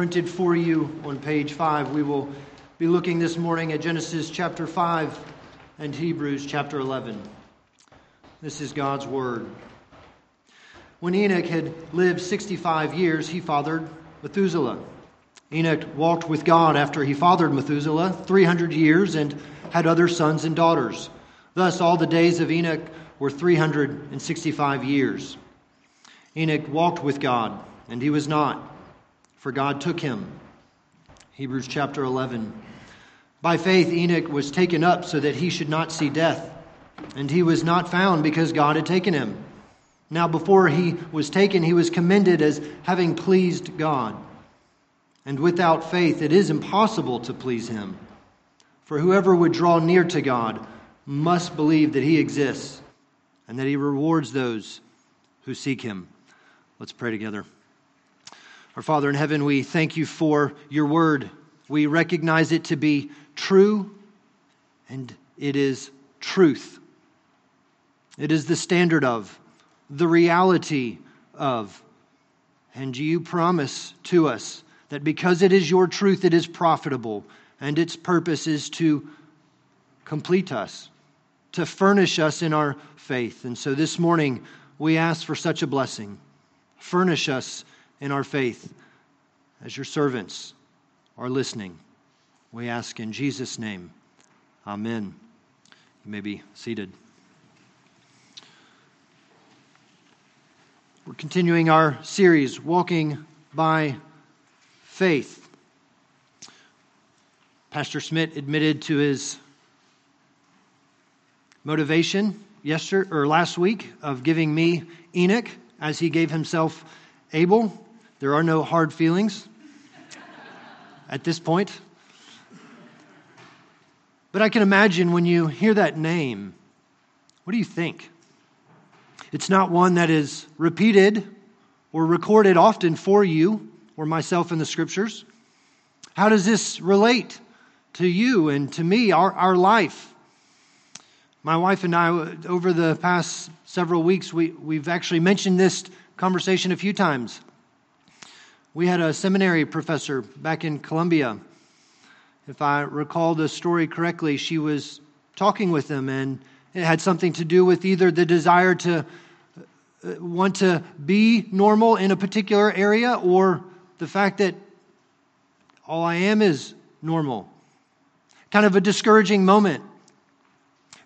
printed for you on page 5. We will be looking this morning at Genesis chapter 5 and Hebrews chapter 11. This is God's Word. When Enoch had lived 65 years, he fathered Methuselah. Enoch walked with God after he fathered Methuselah 300 years and had other sons and daughters. Thus, all the days of Enoch were 365 years. Enoch walked with God, and he was not, for God took him. Hebrews chapter 11. By faith, Enoch was taken up so that he should not see death, and he was not found because God had taken him. Now, before he was taken, he was commended as having pleased God. And without faith, it is impossible to please him. For whoever would draw near to God must believe that he exists and that he rewards those who seek him. Let's pray together. Our Father in heaven, we thank you for your word. We recognize it to be true, and it is truth. It is the standard of, the reality of. And you promise to us that because it is your truth, it is profitable, and its purpose is to complete us, to furnish us in our faith. And so this morning, we ask for such a blessing. Furnish us in our faith as your servants are listening. We ask in Jesus' name. Amen. You may be seated. We're continuing our series, Walking by faith. Pastor Smith admitted to his motivation yesterday or last week of giving me Enoch as he gave himself Abel. There are no hard feelings at this point. But I can imagine when you hear that name, what do you think? It's not one that is repeated or recorded often for you or myself in the scriptures? How does this relate to you and to me, our, our life? My wife and I, over the past several weeks, we, we've actually mentioned this conversation a few times. We had a seminary professor back in Columbia. If I recall the story correctly, she was talking with them, and it had something to do with either the desire to uh, want to be normal in a particular area or the fact that all I am is normal. Kind of a discouraging moment.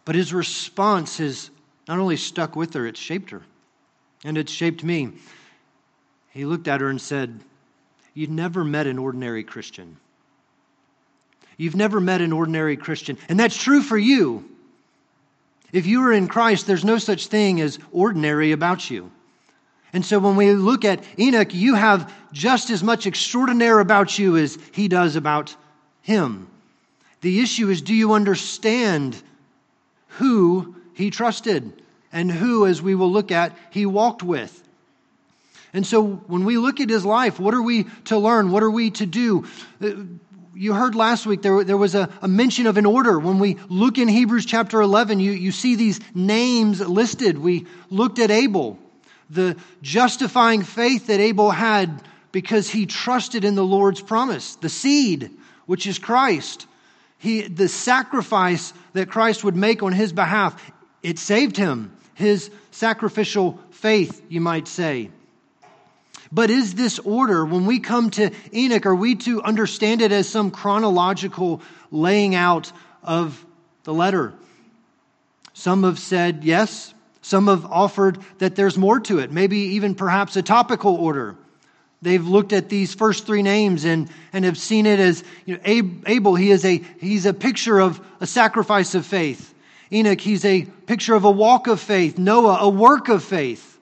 But his response has not only stuck with her, it's shaped her. And it's shaped me. He looked at her and said, You've never met an ordinary Christian. You've never met an ordinary Christian. And that's true for you. If you are in Christ, there's no such thing as ordinary about you. And so when we look at Enoch, you have just as much extraordinary about you as he does about him. The issue is do you understand who he trusted and who, as we will look at, he walked with? And so when we look at his life, what are we to learn? What are we to do? Uh, you heard last week there, there was a, a, mention of an order. When we look in Hebrews chapter 11, you, you see these names listed. We looked at Abel the justifying faith that Abel had because he trusted in the Lord's promise, the seed, which is Christ. He, the sacrifice that Christ would make on his behalf, it saved him. His sacrificial faith, you might say. But is this order, when we come to Enoch, are we to understand it as some chronological laying out of the letter? Some have said yes, some have offered that there's more to it, maybe even perhaps a topical order. They've looked at these first three names and, and have seen it as you know, Abel, he is a, he's a picture of a sacrifice of faith. Enoch, he's a picture of a walk of faith. Noah, a work of faith.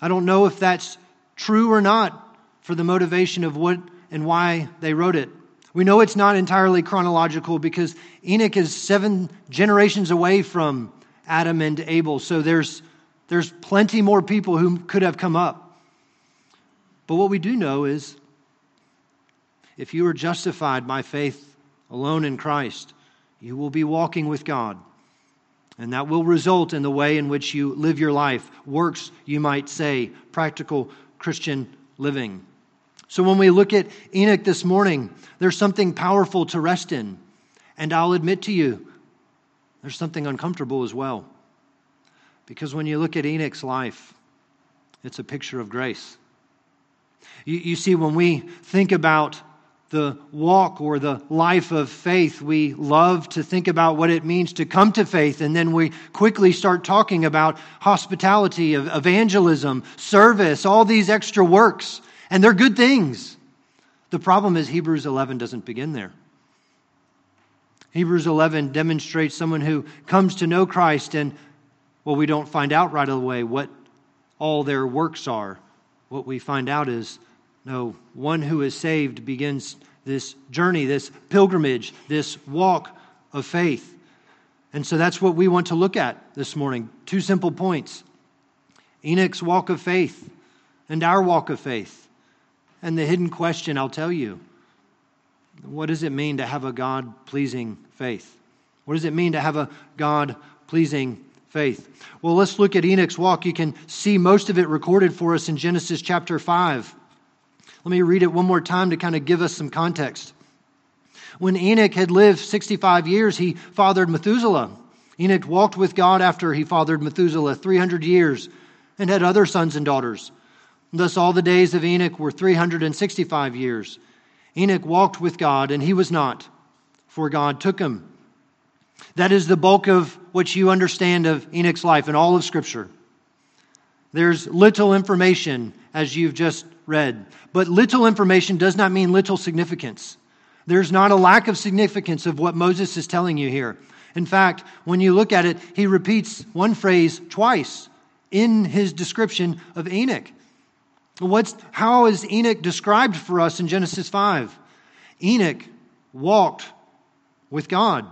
I don't know if that's true or not for the motivation of what and why they wrote it. We know it's not entirely chronological because Enoch is seven generations away from Adam and Abel. So there's, there's plenty more people who could have come up. But what we do know is if you are justified by faith alone in Christ, you will be walking with God. And that will result in the way in which you live your life. Works, you might say, practical Christian living. So when we look at Enoch this morning, there's something powerful to rest in. And I'll admit to you, there's something uncomfortable as well. Because when you look at Enoch's life, it's a picture of grace. You, you see, when we think about the walk or the life of faith, we love to think about what it means to come to faith, and then we quickly start talking about hospitality, evangelism, service, all these extra works, and they're good things. The problem is Hebrews 11 doesn't begin there. Hebrews 11 demonstrates someone who comes to know Christ, and well, we don't find out right away what all their works are. What we find out is no, one who is saved begins this journey, this pilgrimage, this walk of faith. And so that's what we want to look at this morning. Two simple points Enoch's walk of faith and our walk of faith. And the hidden question I'll tell you what does it mean to have a God pleasing faith? What does it mean to have a God pleasing faith? Well, let's look at Enoch's walk. You can see most of it recorded for us in Genesis chapter 5. Let me read it one more time to kind of give us some context. When Enoch had lived 65 years, he fathered Methuselah. Enoch walked with God after he fathered Methuselah 300 years and had other sons and daughters. Thus, all the days of Enoch were 365 years. Enoch walked with God, and he was not, for God took him. That is the bulk of what you understand of Enoch's life in all of Scripture. There's little information, as you've just read. But little information does not mean little significance. There's not a lack of significance of what Moses is telling you here. In fact, when you look at it, he repeats one phrase twice in his description of Enoch. What's, how is Enoch described for us in Genesis 5? Enoch walked with God.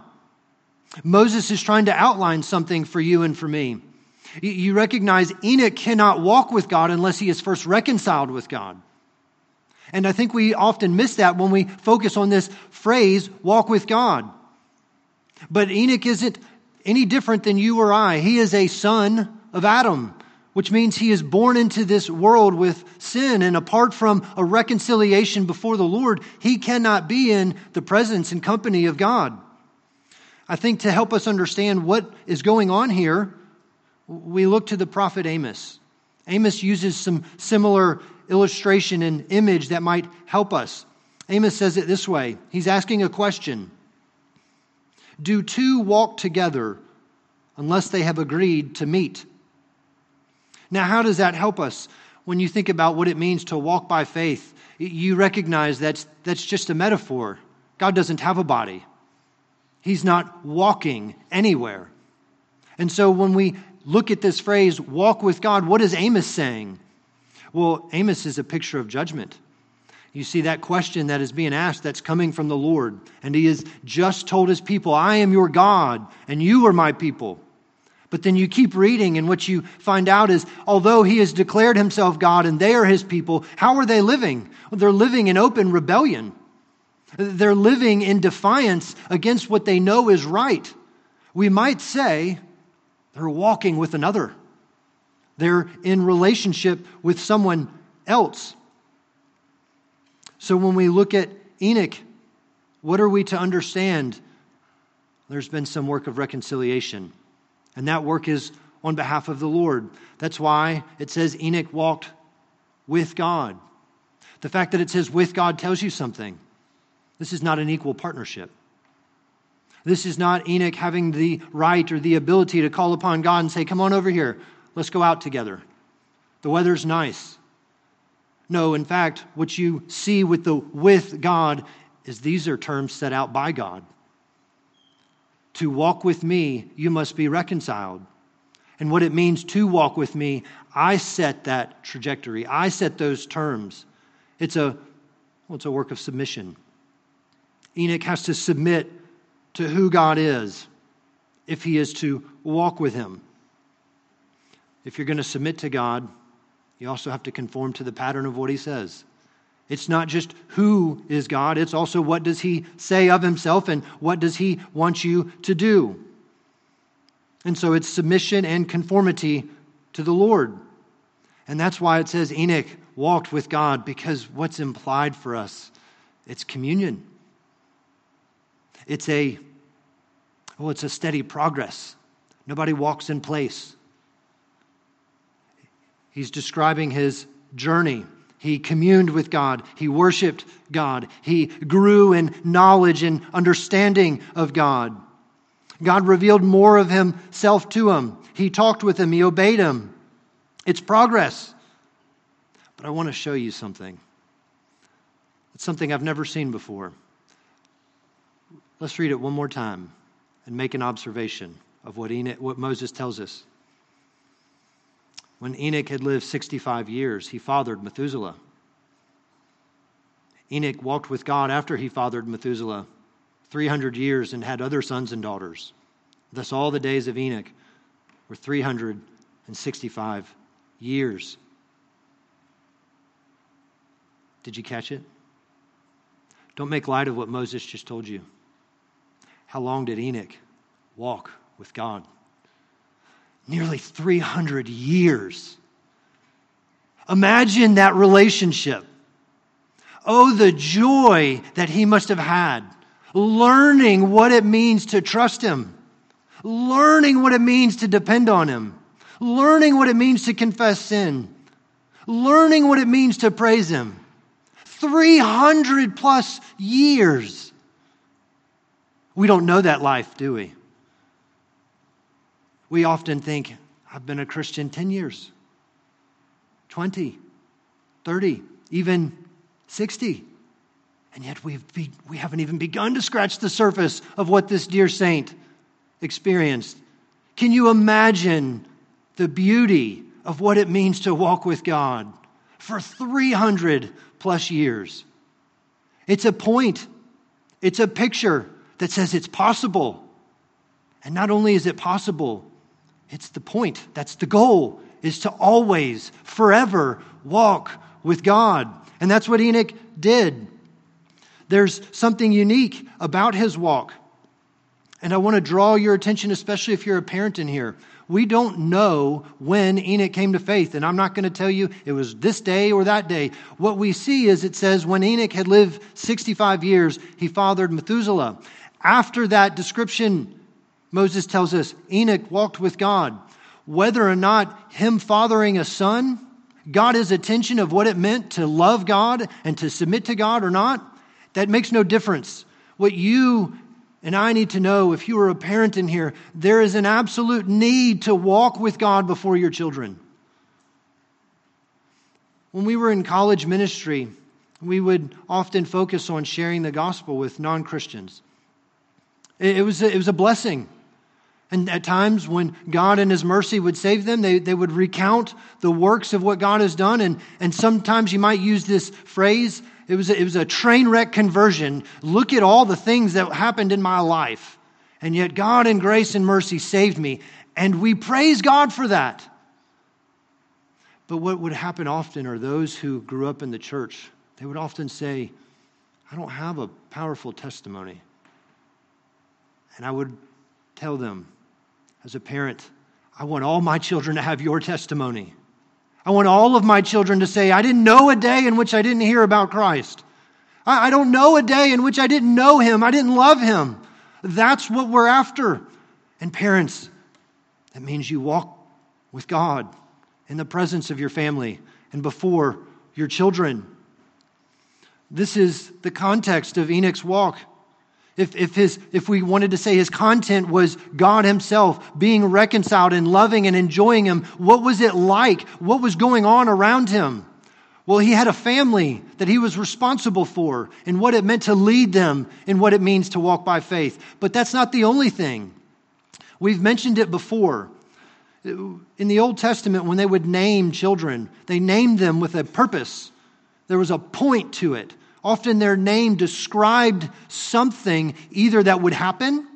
Moses is trying to outline something for you and for me. You recognize Enoch cannot walk with God unless he is first reconciled with God. And I think we often miss that when we focus on this phrase, walk with God. But Enoch isn't any different than you or I. He is a son of Adam, which means he is born into this world with sin. And apart from a reconciliation before the Lord, he cannot be in the presence and company of God. I think to help us understand what is going on here, we look to the prophet Amos. Amos uses some similar illustration and image that might help us. Amos says it this way He's asking a question Do two walk together unless they have agreed to meet? Now, how does that help us when you think about what it means to walk by faith? You recognize that's, that's just a metaphor. God doesn't have a body, He's not walking anywhere. And so when we look at this phrase, walk with God, what is Amos saying? Well, Amos is a picture of judgment. You see that question that is being asked that's coming from the Lord. And he has just told his people, I am your God, and you are my people. But then you keep reading, and what you find out is although he has declared himself God and they are his people, how are they living? Well, they're living in open rebellion. They're living in defiance against what they know is right. We might say they're walking with another, they're in relationship with someone else. So when we look at Enoch, what are we to understand? There's been some work of reconciliation, and that work is on behalf of the Lord. That's why it says Enoch walked with God. The fact that it says with God tells you something. This is not an equal partnership. This is not Enoch having the right or the ability to call upon God and say, Come on over here, let's go out together. The weather's nice. No, in fact, what you see with the with God is these are terms set out by God. To walk with me, you must be reconciled. And what it means to walk with me, I set that trajectory. I set those terms. It's a, well, it's a work of submission. Enoch has to submit to who God is if he is to walk with him. If you're going to submit to God, you also have to conform to the pattern of what he says. It's not just who is God, it's also what does he say of himself and what does he want you to do. And so it's submission and conformity to the Lord. And that's why it says Enoch walked with God because what's implied for us? It's communion. It's a well, it's a steady progress. Nobody walks in place. He's describing his journey. He communed with God. He worshiped God. He grew in knowledge and understanding of God. God revealed more of himself to him. He talked with him. He obeyed him. It's progress. But I want to show you something. It's something I've never seen before. Let's read it one more time and make an observation of what, Enoch, what Moses tells us. When Enoch had lived 65 years, he fathered Methuselah. Enoch walked with God after he fathered Methuselah 300 years and had other sons and daughters. Thus, all the days of Enoch were 365 years. Did you catch it? Don't make light of what Moses just told you. How long did Enoch walk with God? Nearly 300 years. Imagine that relationship. Oh, the joy that he must have had learning what it means to trust him, learning what it means to depend on him, learning what it means to confess sin, learning what it means to praise him. 300 plus years. We don't know that life, do we? We often think, I've been a Christian 10 years, 20, 30, even 60. And yet we've be, we haven't even begun to scratch the surface of what this dear saint experienced. Can you imagine the beauty of what it means to walk with God for 300 plus years? It's a point, it's a picture that says it's possible. And not only is it possible, it's the point. That's the goal, is to always, forever walk with God. And that's what Enoch did. There's something unique about his walk. And I want to draw your attention, especially if you're a parent in here. We don't know when Enoch came to faith, and I'm not going to tell you it was this day or that day. What we see is it says when Enoch had lived 65 years, he fathered Methuselah. After that description, Moses tells us Enoch walked with God. Whether or not him fathering a son got his attention of what it meant to love God and to submit to God or not, that makes no difference. What you and I need to know, if you are a parent in here, there is an absolute need to walk with God before your children. When we were in college ministry, we would often focus on sharing the gospel with non Christians. It was a, it was a blessing. And at times, when God in His mercy would save them, they, they would recount the works of what God has done. And, and sometimes you might use this phrase it was, a, it was a train wreck conversion. Look at all the things that happened in my life. And yet, God in grace and mercy saved me. And we praise God for that. But what would happen often are those who grew up in the church, they would often say, I don't have a powerful testimony. And I would tell them, as a parent, I want all my children to have your testimony. I want all of my children to say, I didn't know a day in which I didn't hear about Christ. I, don't know a day in which I didn't know him. I didn't love him. That's what we're after. And parents, that means you walk with God in the presence of your family and before your children. This is the context of Enoch's walk. If, if, his, if we wanted to say his content was God himself being reconciled and loving and enjoying him, what was it like? What was going on around him? Well, he had a family that he was responsible for and what it meant to lead them and what it means to walk by faith. But that's not the only thing. We've mentioned it before. In the Old Testament, when they would name children, they named them with a purpose. There was a point to it. Often their name described something either that would happen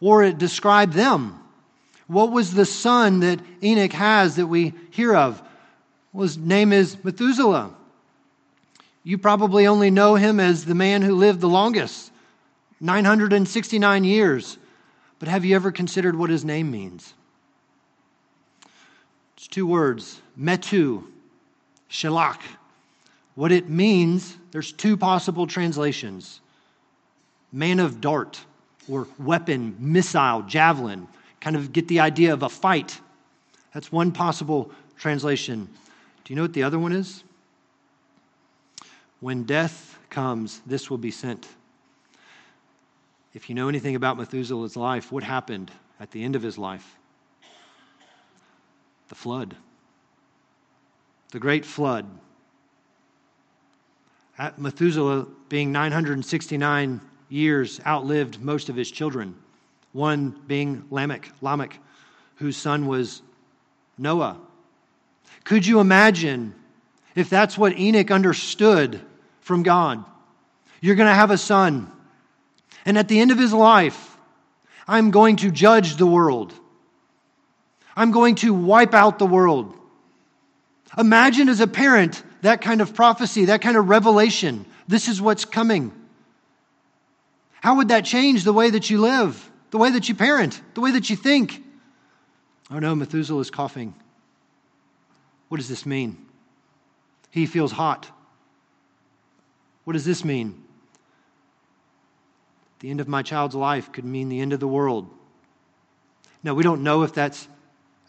or it described them. What was the son that Enoch has that we hear of? Well, his name is Methuselah. You probably only know him as the man who lived the longest 969 years. But have you ever considered what his name means? It's two words, metu. Shelach. What it means, there's two possible translations man of dart, or weapon, missile, javelin. Kind of get the idea of a fight. That's one possible translation. Do you know what the other one is? When death comes, this will be sent. If you know anything about Methuselah's life, what happened at the end of his life? The flood. The great flood. At Methuselah, being 969 years, outlived most of his children, one being Lamech, Lamech, whose son was Noah. Could you imagine if that's what Enoch understood from God? You're going to have a son, and at the end of his life, I'm going to judge the world. I'm going to wipe out the world. Imagine as a parent that kind of prophecy, that kind of revelation. This is what's coming. How would that change the way that you live, the way that you parent, the way that you think? Oh no, Methuselah is coughing. What does this mean? He feels hot. What does this mean? The end of my child's life could mean the end of the world. Now, we don't know if that's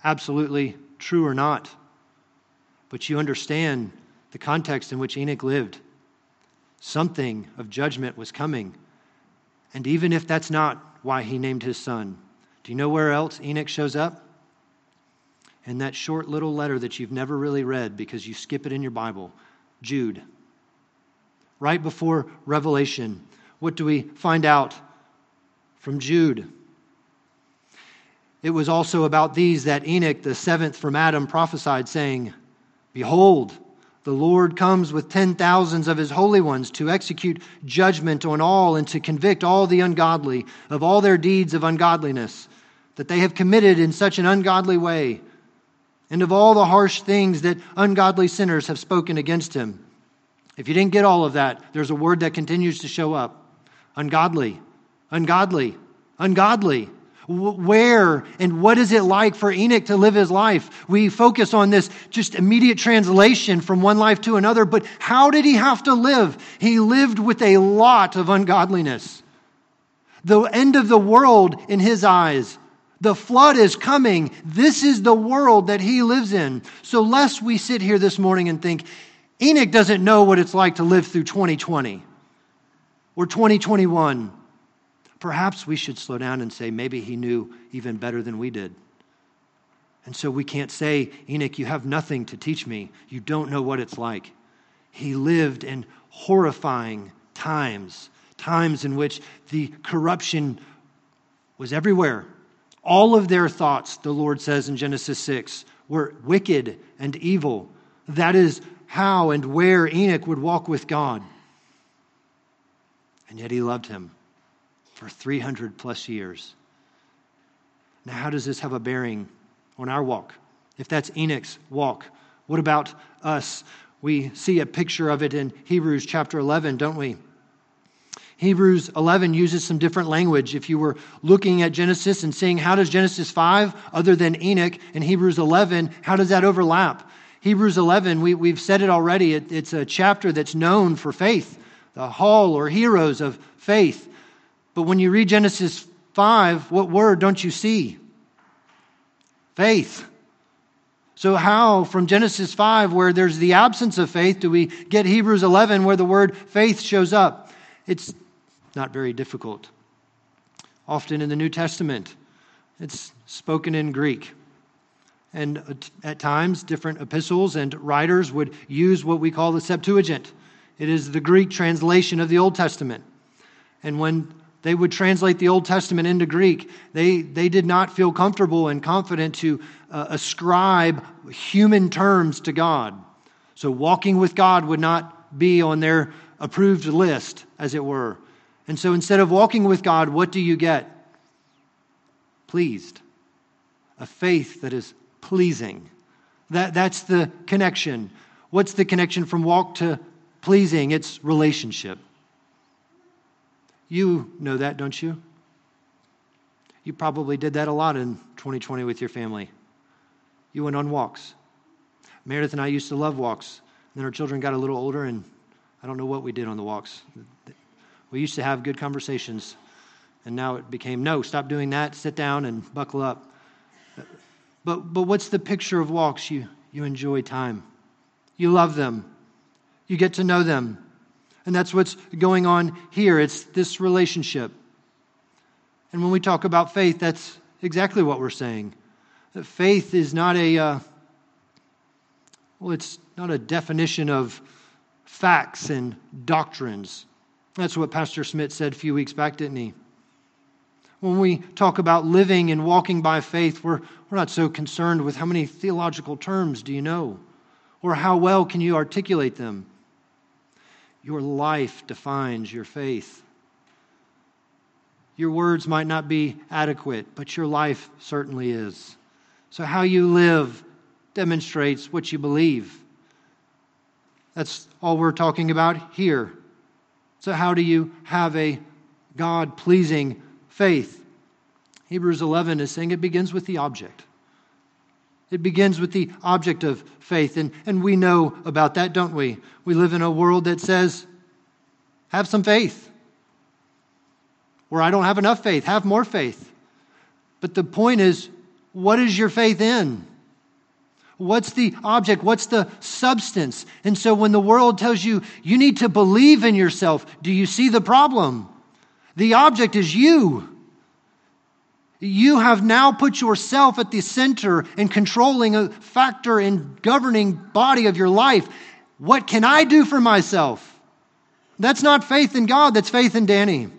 absolutely true or not, but you understand the context in which Enoch lived. Something of judgment was coming. And even if that's not why he named his son, do you know where else Enoch shows up? In that short little letter that you've never really read because you skip it in your Bible Jude. Right before Revelation, what do we find out from Jude? It was also about these that Enoch, the seventh from Adam, prophesied, saying, Behold, the Lord comes with ten thousands of his holy ones to execute judgment on all and to convict all the ungodly of all their deeds of ungodliness that they have committed in such an ungodly way, and of all the harsh things that ungodly sinners have spoken against him. If you didn't get all of that, there's a word that continues to show up. Ungodly, ungodly, ungodly where and what is it like for Enoch to live his life? We focus on this just immediate translation from one life to another, but how did he have to live? He lived with a lot of ungodliness. The end of the world in his eyes. The flood is coming. This is the world that he lives in. So, lest we sit here this morning and think, Enoch doesn't know what it's like to live through 2020 or 2021 Perhaps we should slow down and say, maybe he knew even better than we did. And so we can't say, Enoch, you have nothing to teach me. You don't know what it's like. He lived in horrifying times, times in which the corruption was everywhere. All of their thoughts, the Lord says in Genesis 6, were wicked and evil. That is how and where Enoch would walk with God. And yet he loved him for 300 plus years. Now, how does this have a bearing on our walk? If that's Enoch's walk, what about us? We see a picture of it in Hebrews chapter 11, don't we? Hebrews 11 uses some different language. If you were looking at Genesis and seeing how does Genesis 5, other than Enoch, and Hebrews 11, how does that overlap? Hebrews 11, we, we've said it already, it, it's a chapter that's known for faith, the hall or heroes of faith. But when you read Genesis 5, what word don't you see? Faith. So, how from Genesis 5, where there's the absence of faith, do we get Hebrews 11, where the word faith shows up? It's not very difficult. Often in the New Testament, it's spoken in Greek. And at times, different epistles and writers would use what we call the Septuagint. It is the Greek translation of the Old Testament. And when they would translate the Old Testament into Greek. They, they did not feel comfortable and confident to uh, ascribe human terms to God. So, walking with God would not be on their approved list, as it were. And so, instead of walking with God, what do you get? Pleased. A faith that is pleasing. That, that's the connection. What's the connection from walk to pleasing? It's relationship. You know that, don't you? You probably did that a lot in 2020 with your family. You went on walks. Meredith and I used to love walks. Then our children got a little older, and I don't know what we did on the walks. We used to have good conversations, and now it became no, stop doing that, sit down and buckle up. But, but what's the picture of walks? You, you enjoy time, you love them, you get to know them. And that's what's going on here. It's this relationship. And when we talk about faith, that's exactly what we're saying. That faith is not a, uh, well, it's not a definition of facts and doctrines. That's what Pastor Smith said a few weeks back, didn't he? When we talk about living and walking by faith, we're, we're not so concerned with how many theological terms do you know or how well can you articulate them. Your life defines your faith. Your words might not be adequate, but your life certainly is. So, how you live demonstrates what you believe. That's all we're talking about here. So, how do you have a God pleasing faith? Hebrews 11 is saying it begins with the object. It begins with the object of faith. And, and we know about that, don't we? We live in a world that says, have some faith. Or I don't have enough faith, have more faith. But the point is, what is your faith in? What's the object? What's the substance? And so when the world tells you you need to believe in yourself, do you see the problem? The object is you. You have now put yourself at the center and controlling a factor and governing body of your life. What can I do for myself? That's not faith in God, that's faith in Danny.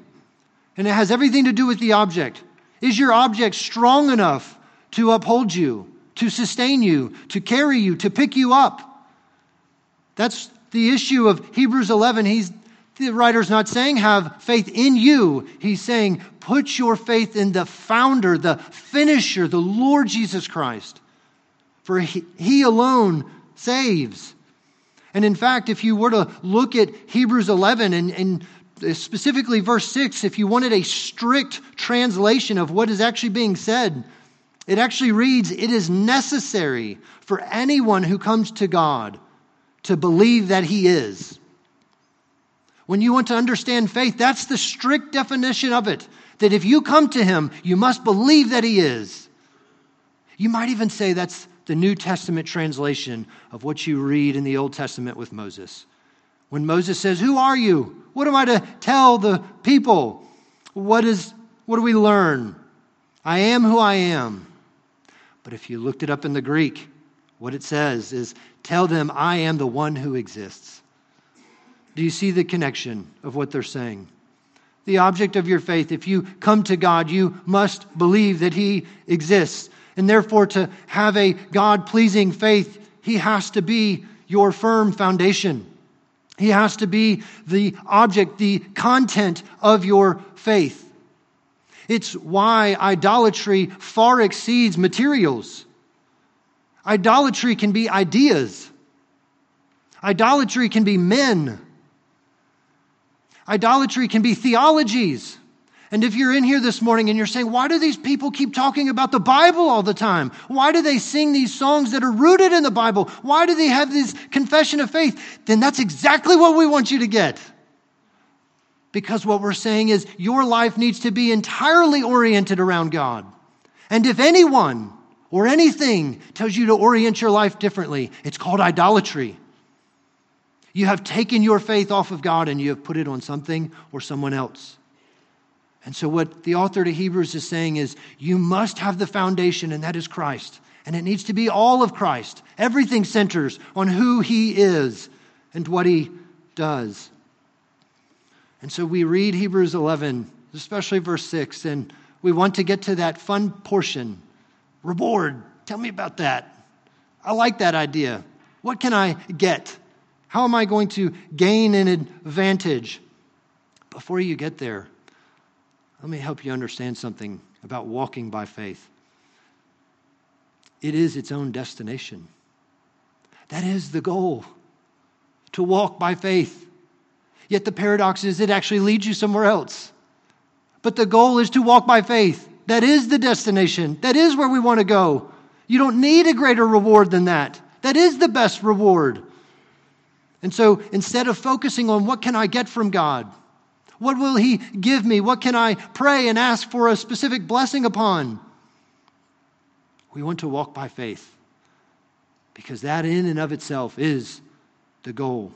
And it has everything to do with the object. Is your object strong enough to uphold you, to sustain you, to carry you, to pick you up? That's the issue of Hebrews 11. He's, the writer's not saying have faith in you. He's saying put your faith in the founder, the finisher, the Lord Jesus Christ. For he, he alone saves. And in fact, if you were to look at Hebrews 11 and, and specifically verse 6, if you wanted a strict translation of what is actually being said, it actually reads, It is necessary for anyone who comes to God to believe that He is. When you want to understand faith, that's the strict definition of it. That if you come to Him, you must believe that He is. You might even say that's the New Testament translation of what you read in the Old Testament with Moses. When Moses says, Who are you? What am I to tell the people? What, is, what do we learn? I am who I am. But if you looked it up in the Greek, what it says is, Tell them I am the one who exists. Do you see the connection of what they're saying? The object of your faith, if you come to God, you must believe that He exists. And therefore, to have a God pleasing faith, He has to be your firm foundation. He has to be the object, the content of your faith. It's why idolatry far exceeds materials. Idolatry can be ideas. Idolatry can be men. Idolatry can be theologies. And if you're in here this morning and you're saying, why do these people keep talking about the Bible all the time? Why do they sing these songs that are rooted in the Bible? Why do they have this confession of faith? Then that's exactly what we want you to get. Because what we're saying is your life needs to be entirely oriented around God. And if anyone or anything tells you to orient your life differently, it's called idolatry. You have taken your faith off of God and you have put it on something or someone else. And so, what the author to Hebrews is saying is, you must have the foundation, and that is Christ. And it needs to be all of Christ. Everything centers on who he is and what he does. And so, we read Hebrews 11, especially verse 6, and we want to get to that fun portion reward. Tell me about that. I like that idea. What can I get? How am I going to gain an advantage? Before you get there, let me help you understand something about walking by faith. It is its own destination. That is the goal to walk by faith. Yet the paradox is it actually leads you somewhere else. But the goal is to walk by faith. That is the destination. That is where we want to go. You don't need a greater reward than that. That is the best reward. And so instead of focusing on what can I get from God, what will He give me, what can I pray and ask for a specific blessing upon, we want to walk by faith because that in and of itself is the goal.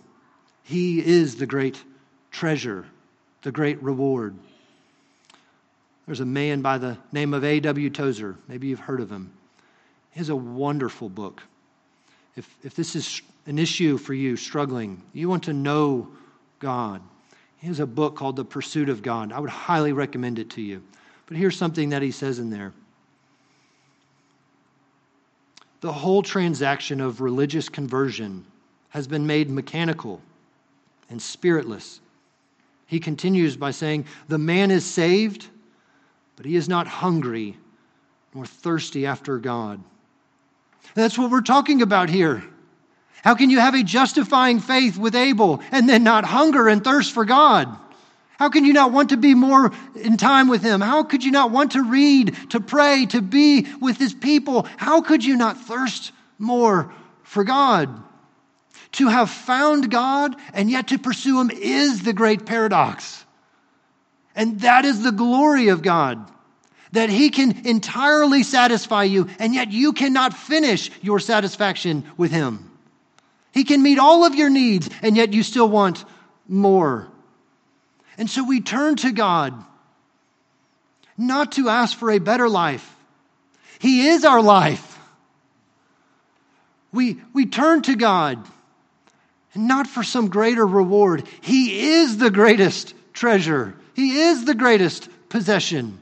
He is the great treasure, the great reward. There's a man by the name of A.W. Tozer. Maybe you've heard of him. He has a wonderful book. If, if this is an issue for you, struggling, you want to know God, he has a book called The Pursuit of God. I would highly recommend it to you. But here's something that he says in there The whole transaction of religious conversion has been made mechanical and spiritless. He continues by saying, The man is saved, but he is not hungry nor thirsty after God. That's what we're talking about here. How can you have a justifying faith with Abel and then not hunger and thirst for God? How can you not want to be more in time with Him? How could you not want to read, to pray, to be with His people? How could you not thirst more for God? To have found God and yet to pursue Him is the great paradox. And that is the glory of God that He can entirely satisfy you, and yet you cannot finish your satisfaction with Him. He can meet all of your needs, and yet you still want more. And so we turn to God, not to ask for a better life. He is our life. We, we turn to God, not for some greater reward. He is the greatest treasure, He is the greatest possession.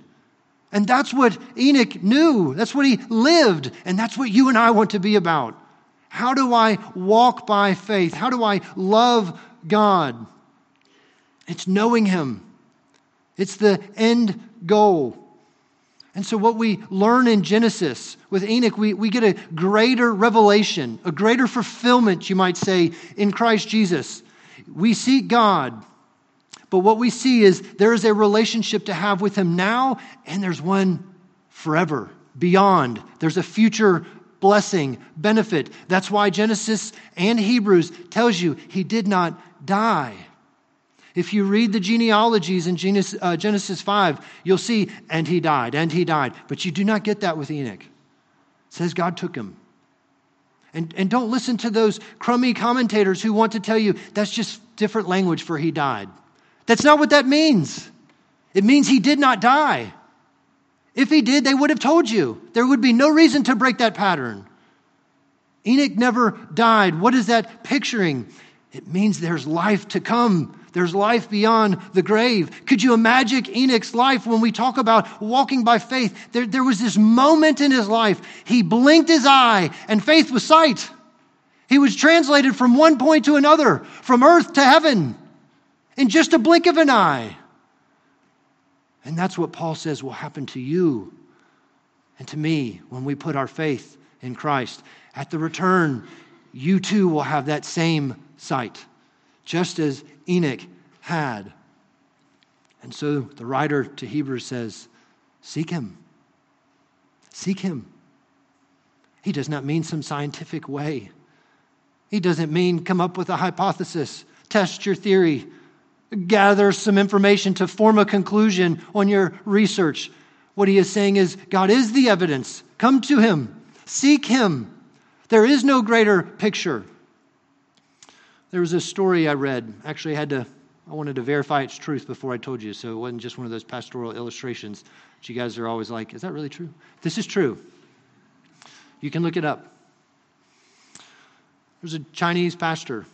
And that's what Enoch knew. That's what he lived. And that's what you and I want to be about. How do I walk by faith? How do I love God? It's knowing Him, it's the end goal. And so, what we learn in Genesis with Enoch, we, we get a greater revelation, a greater fulfillment, you might say, in Christ Jesus. We seek God, but what we see is there is a relationship to have with Him now, and there's one forever, beyond. There's a future blessing, benefit. That's why Genesis and Hebrews tells you He did not die. If you read the genealogies in Genesis, uh, Genesis 5, you'll see, and he died, and he died. But you do not get that with Enoch. It says God took him. And, and don't listen to those crummy commentators who want to tell you that's just different language for he died. That's not what that means. It means he did not die. If he did, they would have told you. There would be no reason to break that pattern. Enoch never died. What is that picturing? It means there's life to come. There's life beyond the grave. Could you imagine Enoch's life when we talk about walking by faith? There, there was this moment in his life. He blinked his eye, and faith was sight. He was translated from one point to another, from earth to heaven in just a blink of an eye. And that's what Paul says will happen to you and to me when we put our faith in Christ. At the return, you too will have that same sight, just as Enoch had. And so the writer to Hebrews says, Seek him. Seek him. He does not mean some scientific way. He doesn't mean come up with a hypothesis, test your theory, gather some information to form a conclusion on your research. What he is saying is God is the evidence. Come to him, seek him. There is no greater picture. There was a story I read. Actually, I had to I wanted to verify its truth before I told you, so it wasn't just one of those pastoral illustrations that you guys are always like, is that really true? This is true. You can look it up. There's a Chinese pastor.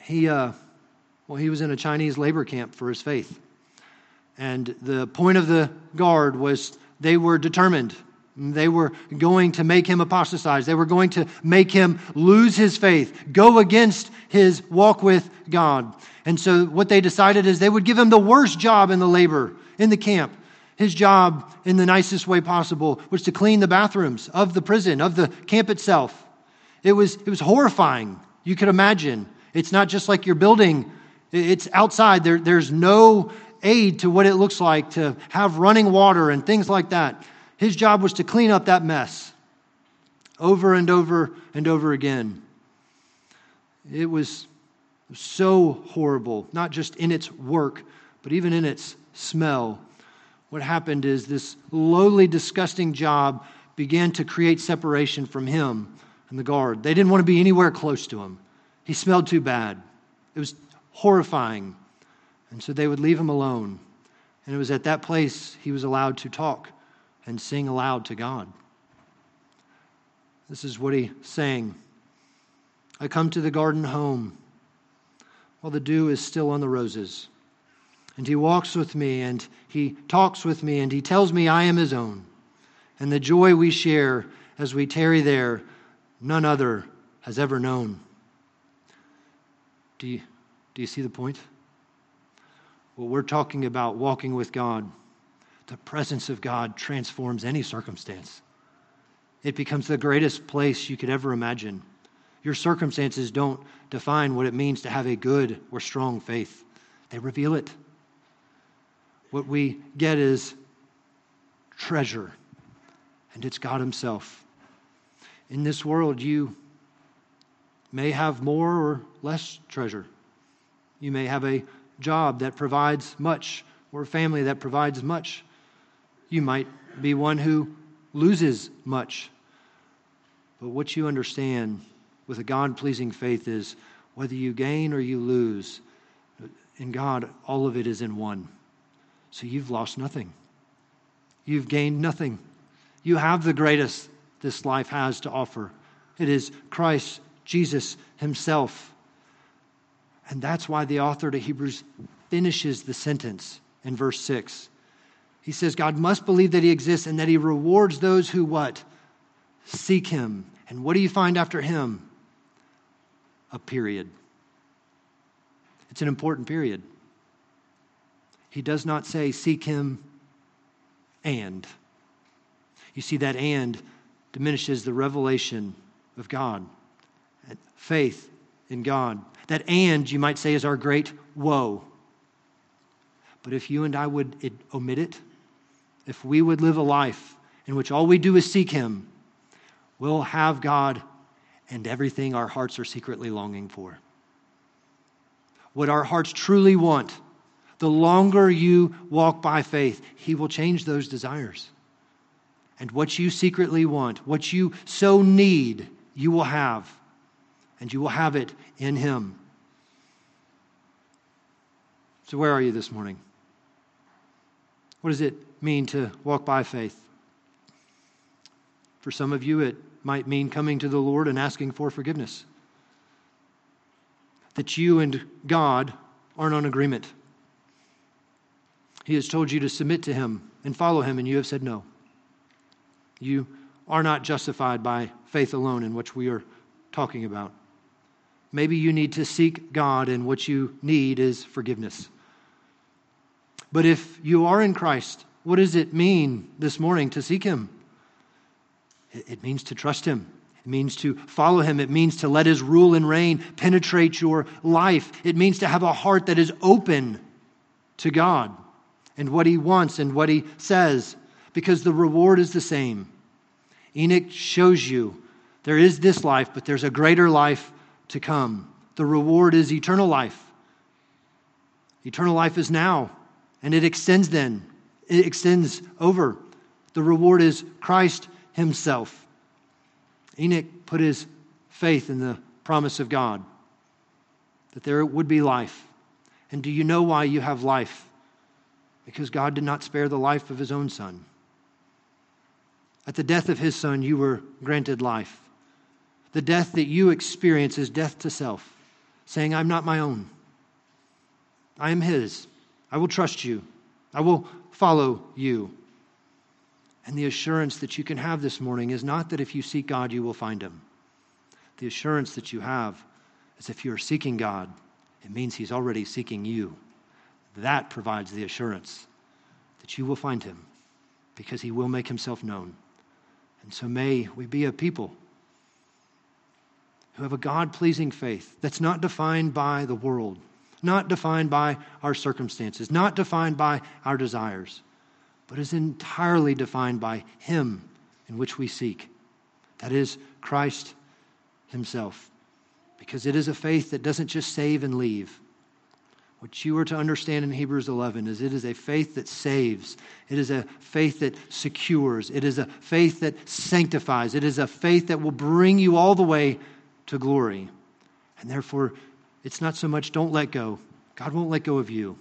He uh, well, he was in a Chinese labor camp for his faith. And the point of the guard was they were determined. They were going to make him apostatize. They were going to make him lose his faith, go against his walk with God. And so what they decided is they would give him the worst job in the labor, in the camp. His job, in the nicest way possible, was to clean the bathrooms of the prison, of the camp itself. It was, it was horrifying. You could imagine. It's not just like you're building it's outside. There, there's no aid to what it looks like to have running water and things like that. His job was to clean up that mess over and over and over again. It was so horrible, not just in its work, but even in its smell. What happened is this lowly, disgusting job began to create separation from him and the guard. They didn't want to be anywhere close to him. He smelled too bad. It was horrifying. And so they would leave him alone. And it was at that place he was allowed to talk and sing aloud to God. This is what he sang I come to the garden home while the dew is still on the roses. And he walks with me and he talks with me and he tells me I am his own. And the joy we share as we tarry there, none other has ever known. Do you, do you see the point? Well, we're talking about walking with God. The presence of God transforms any circumstance. It becomes the greatest place you could ever imagine. Your circumstances don't define what it means to have a good or strong faith, they reveal it. What we get is treasure, and it's God Himself. In this world, you may have more or less treasure. You may have a job that provides much or a family that provides much. You might be one who loses much. But what you understand with a God pleasing faith is whether you gain or you lose, in God, all of it is in one. So you've lost nothing. You've gained nothing. You have the greatest this life has to offer. It is Christ Jesus Himself. And that's why the author to Hebrews finishes the sentence in verse 6. He says, God must believe that He exists and that He rewards those who what? Seek Him. And what do you find after Him? A period. It's an important period. He does not say, seek Him and. You see, that and diminishes the revelation of God, faith in God. That and, you might say, is our great woe. But if you and I would omit it, if we would live a life in which all we do is seek Him, we'll have God and everything our hearts are secretly longing for. What our hearts truly want, the longer you walk by faith, He will change those desires. And what you secretly want, what you so need, you will have. And you will have it in Him. So, where are you this morning? What does it mean to walk by faith? For some of you, it might mean coming to the Lord and asking for forgiveness. That you and God aren't on agreement. He has told you to submit to Him and follow Him, and you have said no. You are not justified by faith alone, in which we are talking about. Maybe you need to seek God, and what you need is forgiveness. But if you are in Christ, what does it mean this morning to seek Him? It means to trust Him. It means to follow Him. It means to let His rule and reign penetrate your life. It means to have a heart that is open to God and what He wants and what He says, because the reward is the same. Enoch shows you there is this life, but there's a greater life to come. The reward is eternal life. Eternal life is now. And it extends then, it extends over. The reward is Christ Himself. Enoch put his faith in the promise of God that there would be life. And do you know why you have life? Because God did not spare the life of His own Son. At the death of His Son, you were granted life. The death that you experience is death to self, saying, I'm not my own. I am His. I will trust you. I will follow you. And the assurance that you can have this morning is not that if you seek God, you will find him. The assurance that you have is if you are seeking God, it means he's already seeking you. That provides the assurance that you will find him because he will make himself known. And so may we be a people who have a God pleasing faith that's not defined by the world not defined by our circumstances, not defined by our desires, but is entirely defined by Him in which we seek. That is Christ Himself. because it is a faith that doesn't just save and leave. What you are to understand in Hebrews 11 is it is a faith that saves. It is a faith that secures. It is a faith that sanctifies. It is a faith that will bring you all the way to glory. And therefore, it's not so much don't let go. God won't let go of you.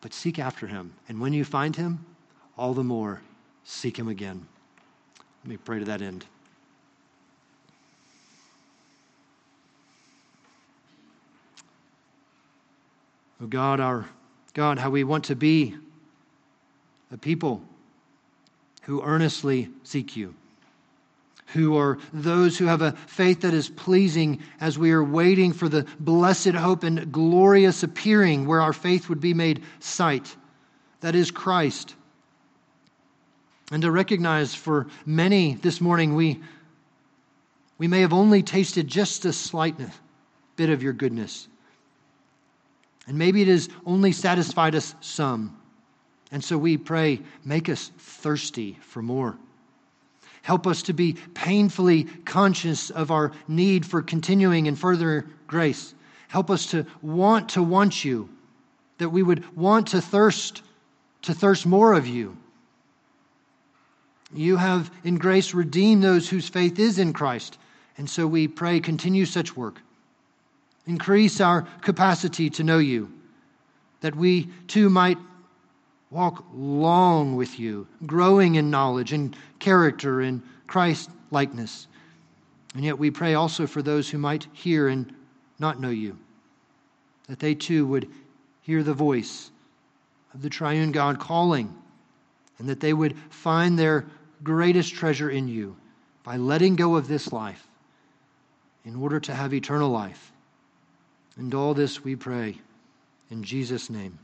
But seek after him. And when you find him, all the more seek him again. Let me pray to that end. Oh God, our God, how we want to be a people who earnestly seek you, who are those who have a faith that is pleasing as we are waiting for the blessed hope and glorious appearing where our faith would be made sight. That is Christ. And to recognize for many this morning, we, we may have only tasted just a slight bit of your goodness. And maybe it has only satisfied us some. And so we pray, make us thirsty for more. Help us to be painfully conscious of our need for continuing and further grace. Help us to want to want you, that we would want to thirst, to thirst more of you. You have in grace redeemed those whose faith is in Christ. And so we pray, continue such work. Increase our capacity to know you, that we too might walk long with you, growing in knowledge and character and Christ likeness. And yet we pray also for those who might hear and not know you, that they too would hear the voice of the triune God calling, and that they would find their greatest treasure in you by letting go of this life in order to have eternal life. And all this we pray in Jesus' name.